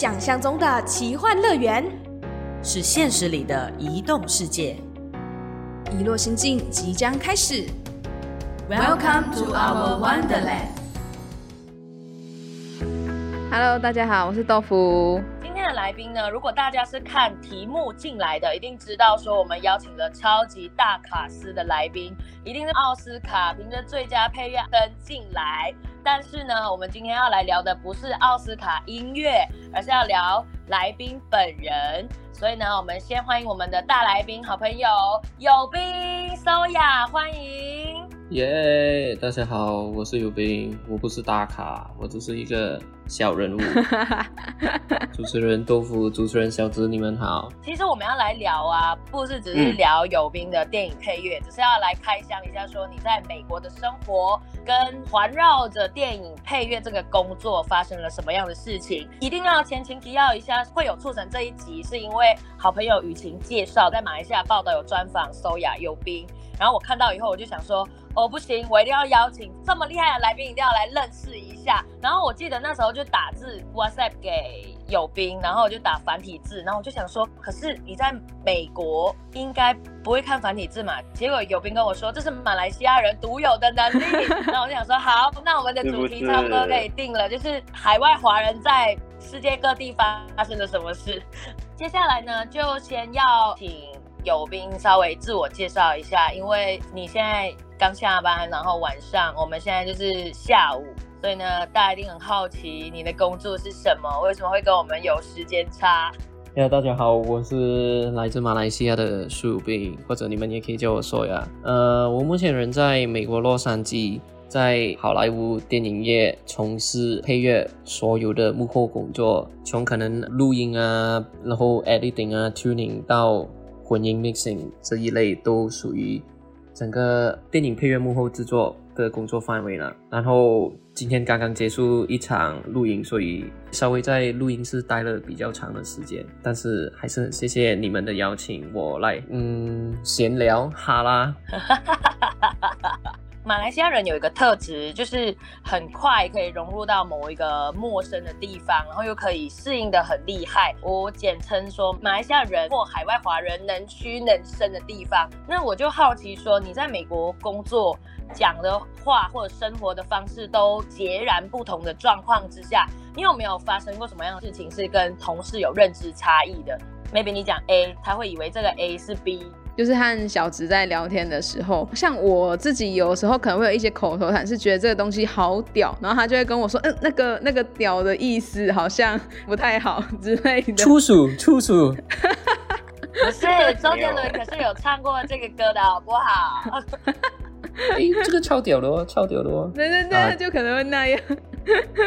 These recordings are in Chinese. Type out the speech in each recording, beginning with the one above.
想象中的奇幻乐园，是现实里的移动世界。遗落心境即将开始。Welcome to our Wonderland. Hello，大家好，我是豆腐。今天的来宾呢，如果大家是看题目进来的，一定知道说我们邀请了超级大卡司的来宾，一定是奥斯卡凭着最佳配乐登进来。但是呢，我们今天要来聊的不是奥斯卡音乐，而是要聊来宾本人。所以呢，我们先欢迎我们的大来宾好朋友有斌、苏雅，欢迎。耶大家好，我是尤斌，我不是大咖，我只是一个小人物。主持人豆腐，主持人小子，你们好。其实我们要来聊啊，不是只是聊尤斌的电影配乐，只是要来开箱一下，说你在美国的生活跟环绕着电影配乐这个工作发生了什么样的事情。一定要前情提要一下，会有促成这一集，是因为好朋友雨晴介绍，在马来西亚报道有专访搜雅尤斌，然后我看到以后，我就想说。哦，不行，我一定要邀请这么厉害的来宾，一定要来认识一下。然后我记得那时候就打字 WhatsApp 给友斌，然后我就打繁体字，然后我就想说，可是你在美国应该不会看繁体字嘛？结果友斌跟我说，这是马来西亚人独有的能力。然后我就想说，好，那我们的主题差不多可以定了，就是海外华人在世界各地发生了什么事。接下来呢，就先要请有斌稍微自我介绍一下，因为你现在。刚下班，然后晚上，我们现在就是下午，所以呢，大家一定很好奇你的工作是什么，为什么会跟我们有时间差？呀，大家好，我是来自马来西亚的苏斌，或者你们也可以叫我说呀。呃，我目前人在美国洛杉矶，在好莱坞电影业从事配乐所有的幕后工作，从可能录音啊，然后 editing 啊，tuning 到混音 mixing 这一类都属于。整个电影配乐幕后制作的工作范围了，然后今天刚刚结束一场录音，所以稍微在录音室待了比较长的时间，但是还是很谢谢你们的邀请，我来嗯闲聊哈啦。马来西亚人有一个特质，就是很快可以融入到某一个陌生的地方，然后又可以适应的很厉害。我简称说马来西亚人或海外华人能屈能伸的地方。那我就好奇说，你在美国工作讲的话或者生活的方式都截然不同的状况之下，你有没有发生过什么样的事情是跟同事有认知差异的？maybe 你讲 A，他会以为这个 A 是 B。就是和小植在聊天的时候，像我自己有时候可能会有一些口头禅，是觉得这个东西好屌，然后他就会跟我说，嗯，那个那个屌的意思好像 不太好之类的。粗俗，粗俗。不是，周杰伦可是有唱过这个歌的好不好？哎，这个超屌的哦，超屌的哦。对对对，就可能会那样。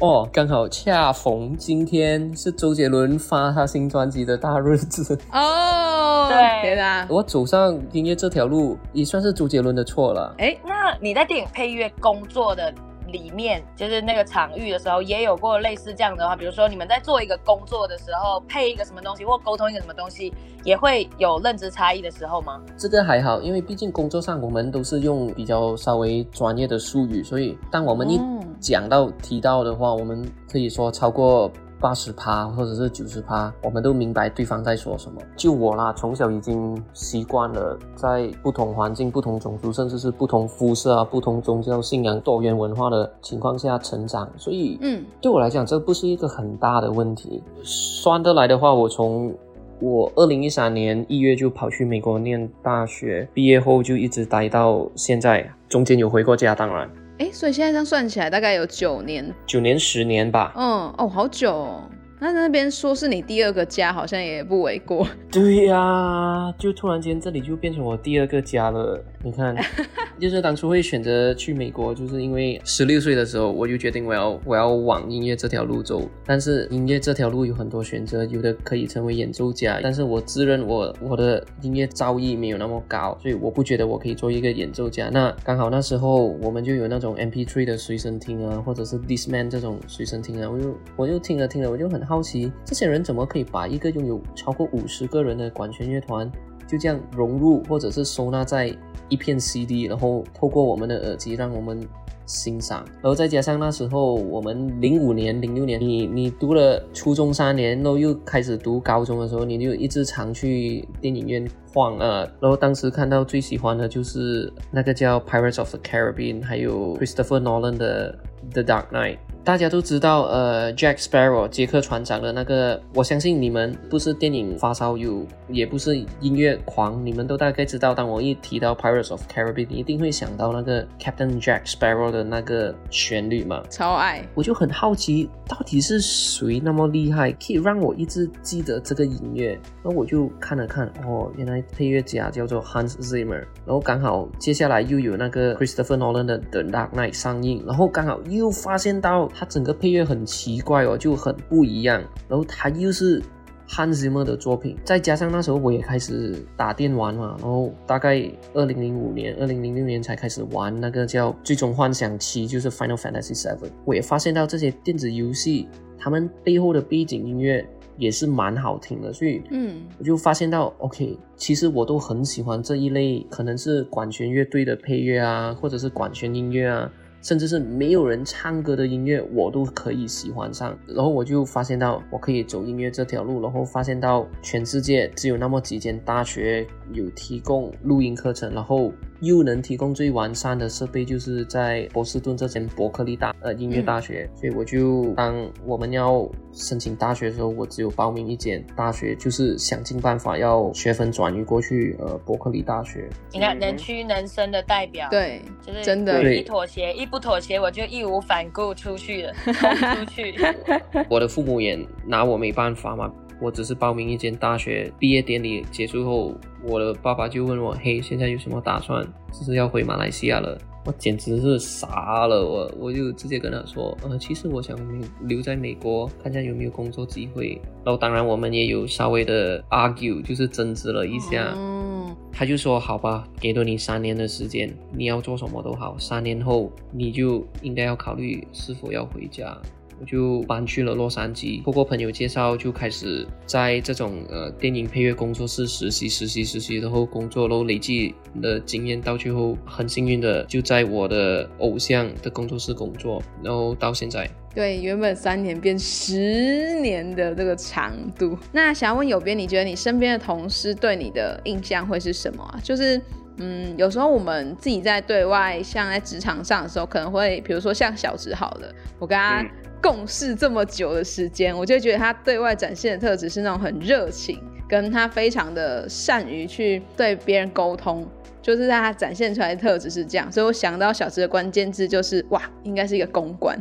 哦，刚好恰逢今天是周杰伦发他新专辑的大日子哦。对，天啊！我走上音乐这条路也算是周杰伦的错了。哎，那你在电影配乐工作的里面，就是那个场域的时候，也有过类似这样的话，比如说你们在做一个工作的时候，配一个什么东西或沟通一个什么东西，也会有认知差异的时候吗？这个还好，因为毕竟工作上我们都是用比较稍微专业的术语，所以当我们一讲到提到的话，我们可以说超过八十趴或者是九十趴，我们都明白对方在说什么。就我啦，从小已经习惯了在不同环境、不同种族，甚至是不同肤色啊、不同宗教信仰、多元文化的情况下成长，所以，嗯，对我来讲，这不是一个很大的问题。算得来的话，我从我二零一三年一月就跑去美国念大学，毕业后就一直待到现在，中间有回过家，当然。哎，所以现在这样算起来大概有九年，九年十年吧。嗯，哦，好久哦。那那边说是你第二个家，好像也不为过。对呀，就突然间这里就变成我第二个家了。你看，就是当初会选择去美国，就是因为十六岁的时候我就决定我要我要往音乐这条路走。但是音乐这条路有很多选择，有的可以成为演奏家，但是我自认我我的音乐造诣没有那么高，所以我不觉得我可以做一个演奏家。那刚好那时候我们就有那种 MP3 的随身听啊，或者是 Discman 这种随身听啊，我就我就听了听了，我就很好奇，这些人怎么可以把一个拥有超过五十个人的管弦乐团就这样融入或者是收纳在一片 CD，然后透过我们的耳机，让我们欣赏。然后再加上那时候我们零五年、零六年，你你读了初中三年，然后又开始读高中的时候，你就一直常去电影院晃啊。然后当时看到最喜欢的就是那个叫《Pirates of the Caribbean》，还有 Christopher Nolan 的《The Dark Knight》。大家都知道，呃，Jack Sparrow 杰克船长的那个，我相信你们不是电影发烧友，也不是音乐狂，你们都大概知道。当我一提到 Pirates of Caribbean，一定会想到那个 Captain Jack Sparrow 的那个旋律嘛，超爱。我就很好奇，到底是谁那么厉害，可以让我一直记得这个音乐？然后我就看了看，哦，原来配乐家叫做 Hans Zimmer。然后刚好接下来又有那个 Christopher Nolan 的 The Dark Knight 上映，然后刚好又发现到。它整个配乐很奇怪哦，就很不一样。然后它又是 Hans Zimmer 的作品，再加上那时候我也开始打电玩嘛，然后大概二零零五年、二零零六年才开始玩那个叫《最终幻想七》，就是 Final Fantasy Seven。我也发现到这些电子游戏，他们背后的背景音乐也是蛮好听的，所以嗯，我就发现到 OK，其实我都很喜欢这一类，可能是管弦乐队的配乐啊，或者是管弦音乐啊。甚至是没有人唱歌的音乐，我都可以喜欢上。然后我就发现到，我可以走音乐这条路。然后发现到，全世界只有那么几间大学有提供录音课程，然后。又能提供最完善的设备，就是在波士顿这间伯克利大呃音乐大学，所以我就当我们要申请大学的时候，我只有报名一间大学，就是想尽办法要学分转移过去呃伯克利大学。你看能屈能伸的代表，对，就是真的，一妥协一不妥协，我就义无反顾出去了，冲出去。我的父母也拿我没办法嘛。我只是报名一间大学，毕业典礼结束后，我的爸爸就问我：“嘿，现在有什么打算？只是要回马来西亚了。”我简直是傻了，我我就直接跟他说：“呃，其实我想留在美国，看下有没有工作机会。”然后当然我们也有稍微的 argue，就是争执了一下。嗯，他就说：“好吧，给了你三年的时间，你要做什么都好，三年后你就应该要考虑是否要回家。”我就搬去了洛杉矶，通过朋友介绍，就开始在这种呃电影配乐工作室实习，实习，实习，然后工作，然后累积的经验，到最后很幸运的就在我的偶像的工作室工作，然后到现在，对，原本三年变十年的这个长度。那想要问有边，你觉得你身边的同事对你的印象会是什么啊？就是嗯，有时候我们自己在对外，像在职场上的时候，可能会比如说像小植好了，我跟他。共事这么久的时间，我就觉得他对外展现的特质是那种很热情，跟他非常的善于去对别人沟通，就是在他展现出来的特质是这样。所以我想到小植的关键字就是哇，应该是一个公关，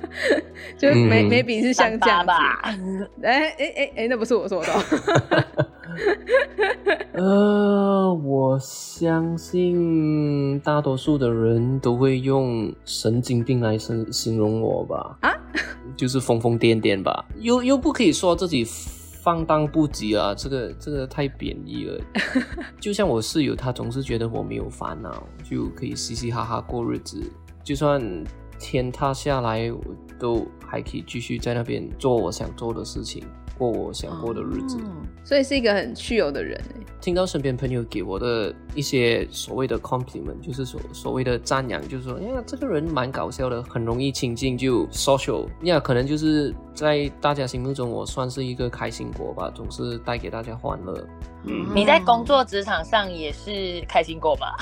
就没没比是像这样吧？哎哎哎哎，那不是我说的。呃，我相信大多数的人都会用神经病来形形容我吧？啊，就是疯疯癫癫吧？又又不可以说自己放荡不羁啊，这个这个太贬义了。就像我室友，他总是觉得我没有烦恼，就可以嘻嘻哈哈过日子，就算天塌下来，我都还可以继续在那边做我想做的事情。过我想过的日子，所以是一个很趣有的人听到身边朋友给我的一些所谓的 compliment，就是所所谓的赞扬，就是说，哎呀，这个人蛮搞笑的，很容易亲近，就 social。呀，可能就是在大家心目中，我算是一个开心果吧，总是带给大家欢乐。嗯，你在工作职场上也是开心果吧？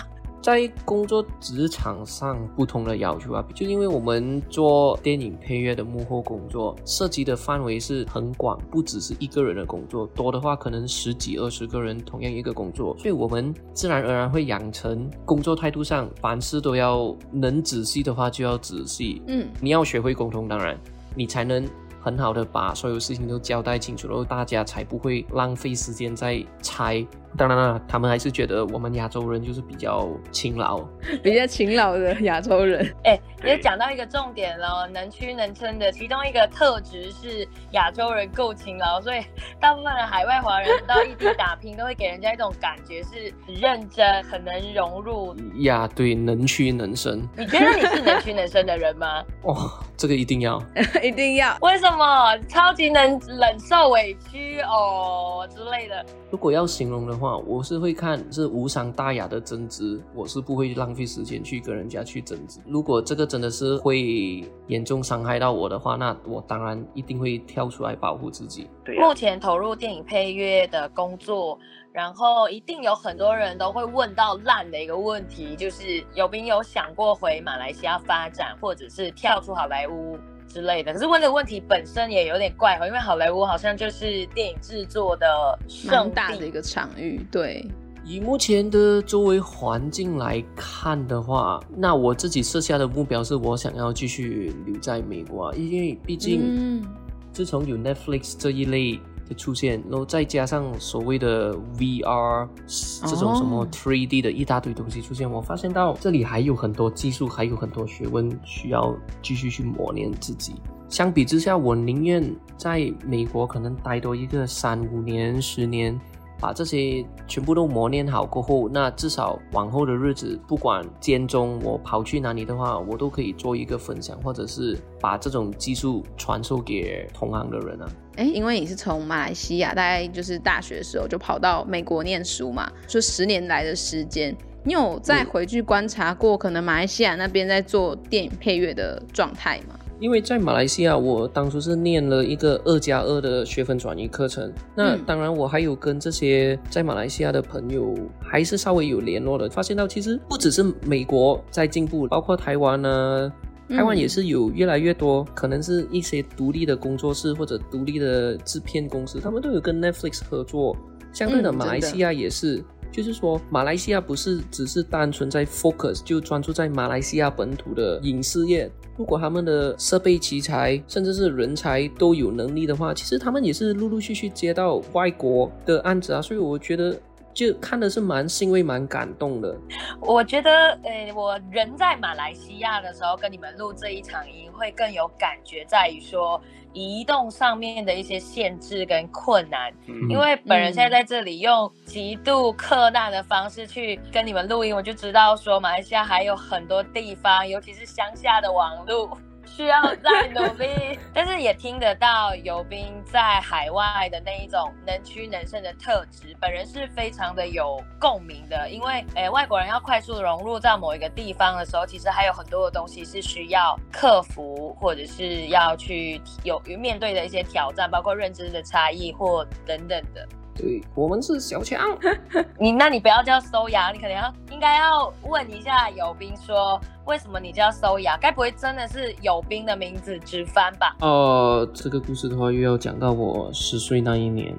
在工作职场上不同的要求啊，就因为我们做电影配乐的幕后工作，涉及的范围是很广，不只是一个人的工作，多的话可能十几二十个人同样一个工作，所以我们自然而然会养成工作态度上，凡事都要能仔细的话就要仔细，嗯，你要学会沟通，当然你才能。很好的把所有事情都交代清楚，然后大家才不会浪费时间在猜。当然了，他们还是觉得我们亚洲人就是比较勤劳，比较勤劳的亚洲人。哎，也讲到一个重点了，能屈能伸的其中一个特质是亚洲人够勤劳，所以大部分的海外华人到异地打拼，都会给人家一种感觉是认真，很能融入。呀，对，能屈能伸。你觉得你是能屈能伸的人吗？哇，这个一定要，一定要。为什么？么超级能忍受委屈哦之类的。如果要形容的话，我是会看是无伤大雅的争执，我是不会浪费时间去跟人家去争执。如果这个真的是会严重伤害到我的话，那我当然一定会跳出来保护自己。对目前投入电影配乐的工作。然后一定有很多人都会问到烂的一个问题，就是有没有想过回马来西亚发展，或者是跳出好莱坞之类的？可是问这个问题本身也有点怪哦，因为好莱坞好像就是电影制作的盛大的一个场域。对，以目前的周围环境来看的话，那我自己设下的目标是我想要继续留在美国，因为毕竟自从有 Netflix 这一类。的出现，然后再加上所谓的 VR 这种什么 3D 的一大堆东西出现，我发现到这里还有很多技术，还有很多学问需要继续去磨练自己。相比之下，我宁愿在美国可能待多一个三五年、十年。把这些全部都磨练好过后，那至少往后的日子，不管间中我跑去哪里的话，我都可以做一个分享，或者是把这种技术传授给同行的人啊。哎，因为你是从马来西亚，大概就是大学的时候就跑到美国念书嘛，说十年来的时间，你有再回去观察过可能马来西亚那边在做电影配乐的状态吗？因为在马来西亚，我当初是念了一个二加二的学分转移课程。那当然，我还有跟这些在马来西亚的朋友还是稍微有联络的。发现到其实不只是美国在进步，包括台湾呢，台湾也是有越来越多，可能是一些独立的工作室或者独立的制片公司，他们都有跟 Netflix 合作。相对的，马来西亚也是，就是说马来西亚不是只是单纯在 focus 就专注在马来西亚本土的影视业。如果他们的设备、器材，甚至是人才都有能力的话，其实他们也是陆陆续续接到外国的案子啊，所以我觉得。就看的是蛮欣慰、蛮感动的。我觉得，呃，我人在马来西亚的时候，跟你们录这一场音会更有感觉，在于说移动上面的一些限制跟困难。因为本人现在在这里用极度克难的方式去跟你们录音，我就知道说马来西亚还有很多地方，尤其是乡下的网络。需要再努力，但是也听得到游兵在海外的那一种能屈能伸的特质，本人是非常的有共鸣的。因为，诶，外国人要快速融入到某一个地方的时候，其实还有很多的东西是需要克服，或者是要去有面对的一些挑战，包括认知的差异或等等的。对我们是小强，你那你不要叫收牙，你可能要应该要问一下友兵说，为什么你叫收牙？该不会真的是友兵的名字直翻吧？哦，这个故事的话又要讲到我十岁那一年，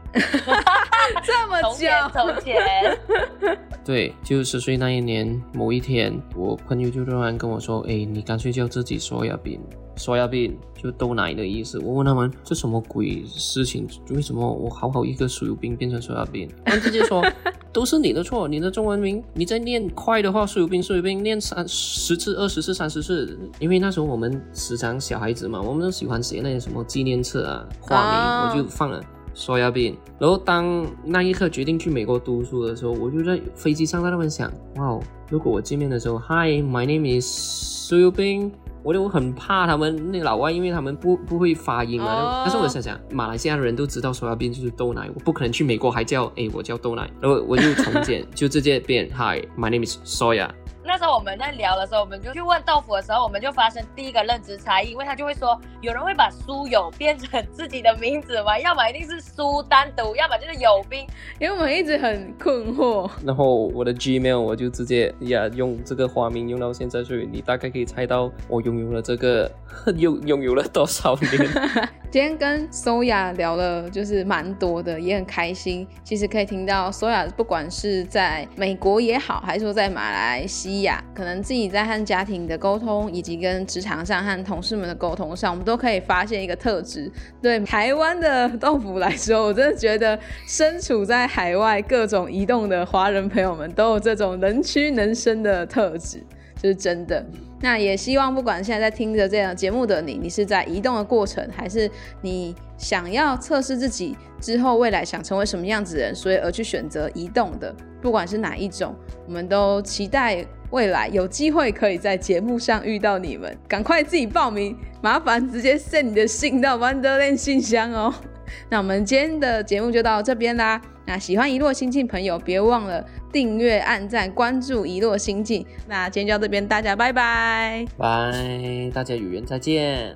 这么久，从前，对，就十岁那一年某一天，我朋友就突然跟我说，哎，你干脆叫自己收牙兵。说亚饼就豆奶的意思，我问他们这什么鬼事情？为什么我好好一个手油饼变成说亚饼？他们直接说都是你的错，你的中文名你在念快的话，手油饼手油饼念三十次、二十次、三十次。因为那时候我们时常小孩子嘛，我们都喜欢写那些什么纪念册啊、化名，我就放了说亚饼。然后当那一刻决定去美国读书的时候，我就在飞机上在那边想，哇，如果我见面的时候，Hi，my name is 苏油饼。我就很怕他们那老外，因为他们不不会发音嘛。但是我想想，马来西亚人都知道说要变就是豆奶，我不可能去美国还叫哎我叫豆奶，然后我就重建，就直接变 Hi，my name is Soya。那时候我们在聊的时候，我们就去问豆腐的时候，我们就发生第一个认知差异，因为他就会说，有人会把苏友变成自己的名字吗？要么一定是苏单独，要么就是有兵。因为我们一直很困惑。然后我的 Gmail 我就直接呀用这个花名用到现在，所以你大概可以猜到我拥有了这个 拥拥有了多少年。今天跟 Soya 聊了就是蛮多的，也很开心。其实可以听到 Soya 不管是在美国也好，还是说在马来西亚，可能自己在和家庭的沟通，以及跟职场上和同事们的沟通上，我们都可以发现一个特质。对台湾的豆腐来说，我真的觉得身处在海外各种移动的华人朋友们，都有这种能屈能伸的特质，就是真的。那也希望不管现在在听着这样节目的你你是在移动的过程还是你想要测试自己之后未来想成为什么样子的人所以而去选择移动的不管是哪一种我们都期待未来有机会可以在节目上遇到你们。赶快自己报名麻烦直接 send 你的信到 wonderland 信箱哦。那我们今天的节目就到这边啦那喜欢娱乐亲戚朋友别忘了订阅、按赞、关注一落心境。那今天就到这边，大家拜拜，拜，大家有缘再见。